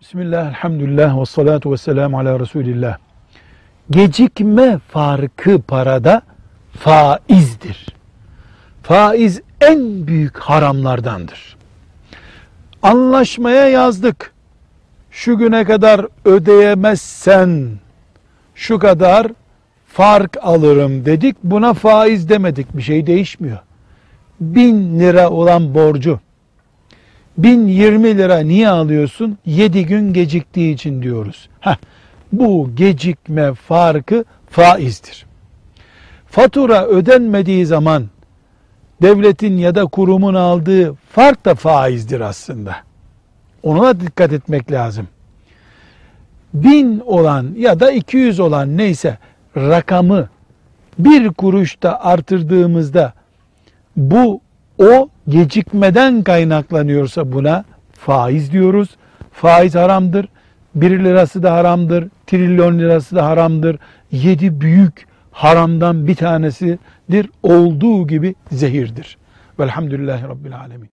Bismillah, elhamdülillah ve salatu ve selamu ala Resulillah. Gecikme farkı parada faizdir. Faiz en büyük haramlardandır. Anlaşmaya yazdık. Şu güne kadar ödeyemezsen şu kadar fark alırım dedik. Buna faiz demedik. Bir şey değişmiyor. Bin lira olan borcu 1020 lira niye alıyorsun? 7 gün geciktiği için diyoruz. Heh, bu gecikme farkı faizdir. Fatura ödenmediği zaman devletin ya da kurumun aldığı fark da faizdir aslında. Ona dikkat etmek lazım. Bin olan ya da 200 olan neyse rakamı bir kuruş da artırdığımızda bu o gecikmeden kaynaklanıyorsa buna faiz diyoruz. Faiz haramdır. Bir lirası da haramdır. Trilyon lirası da haramdır. Yedi büyük haramdan bir tanesidir. Olduğu gibi zehirdir. Velhamdülillahi Rabbil Alemin.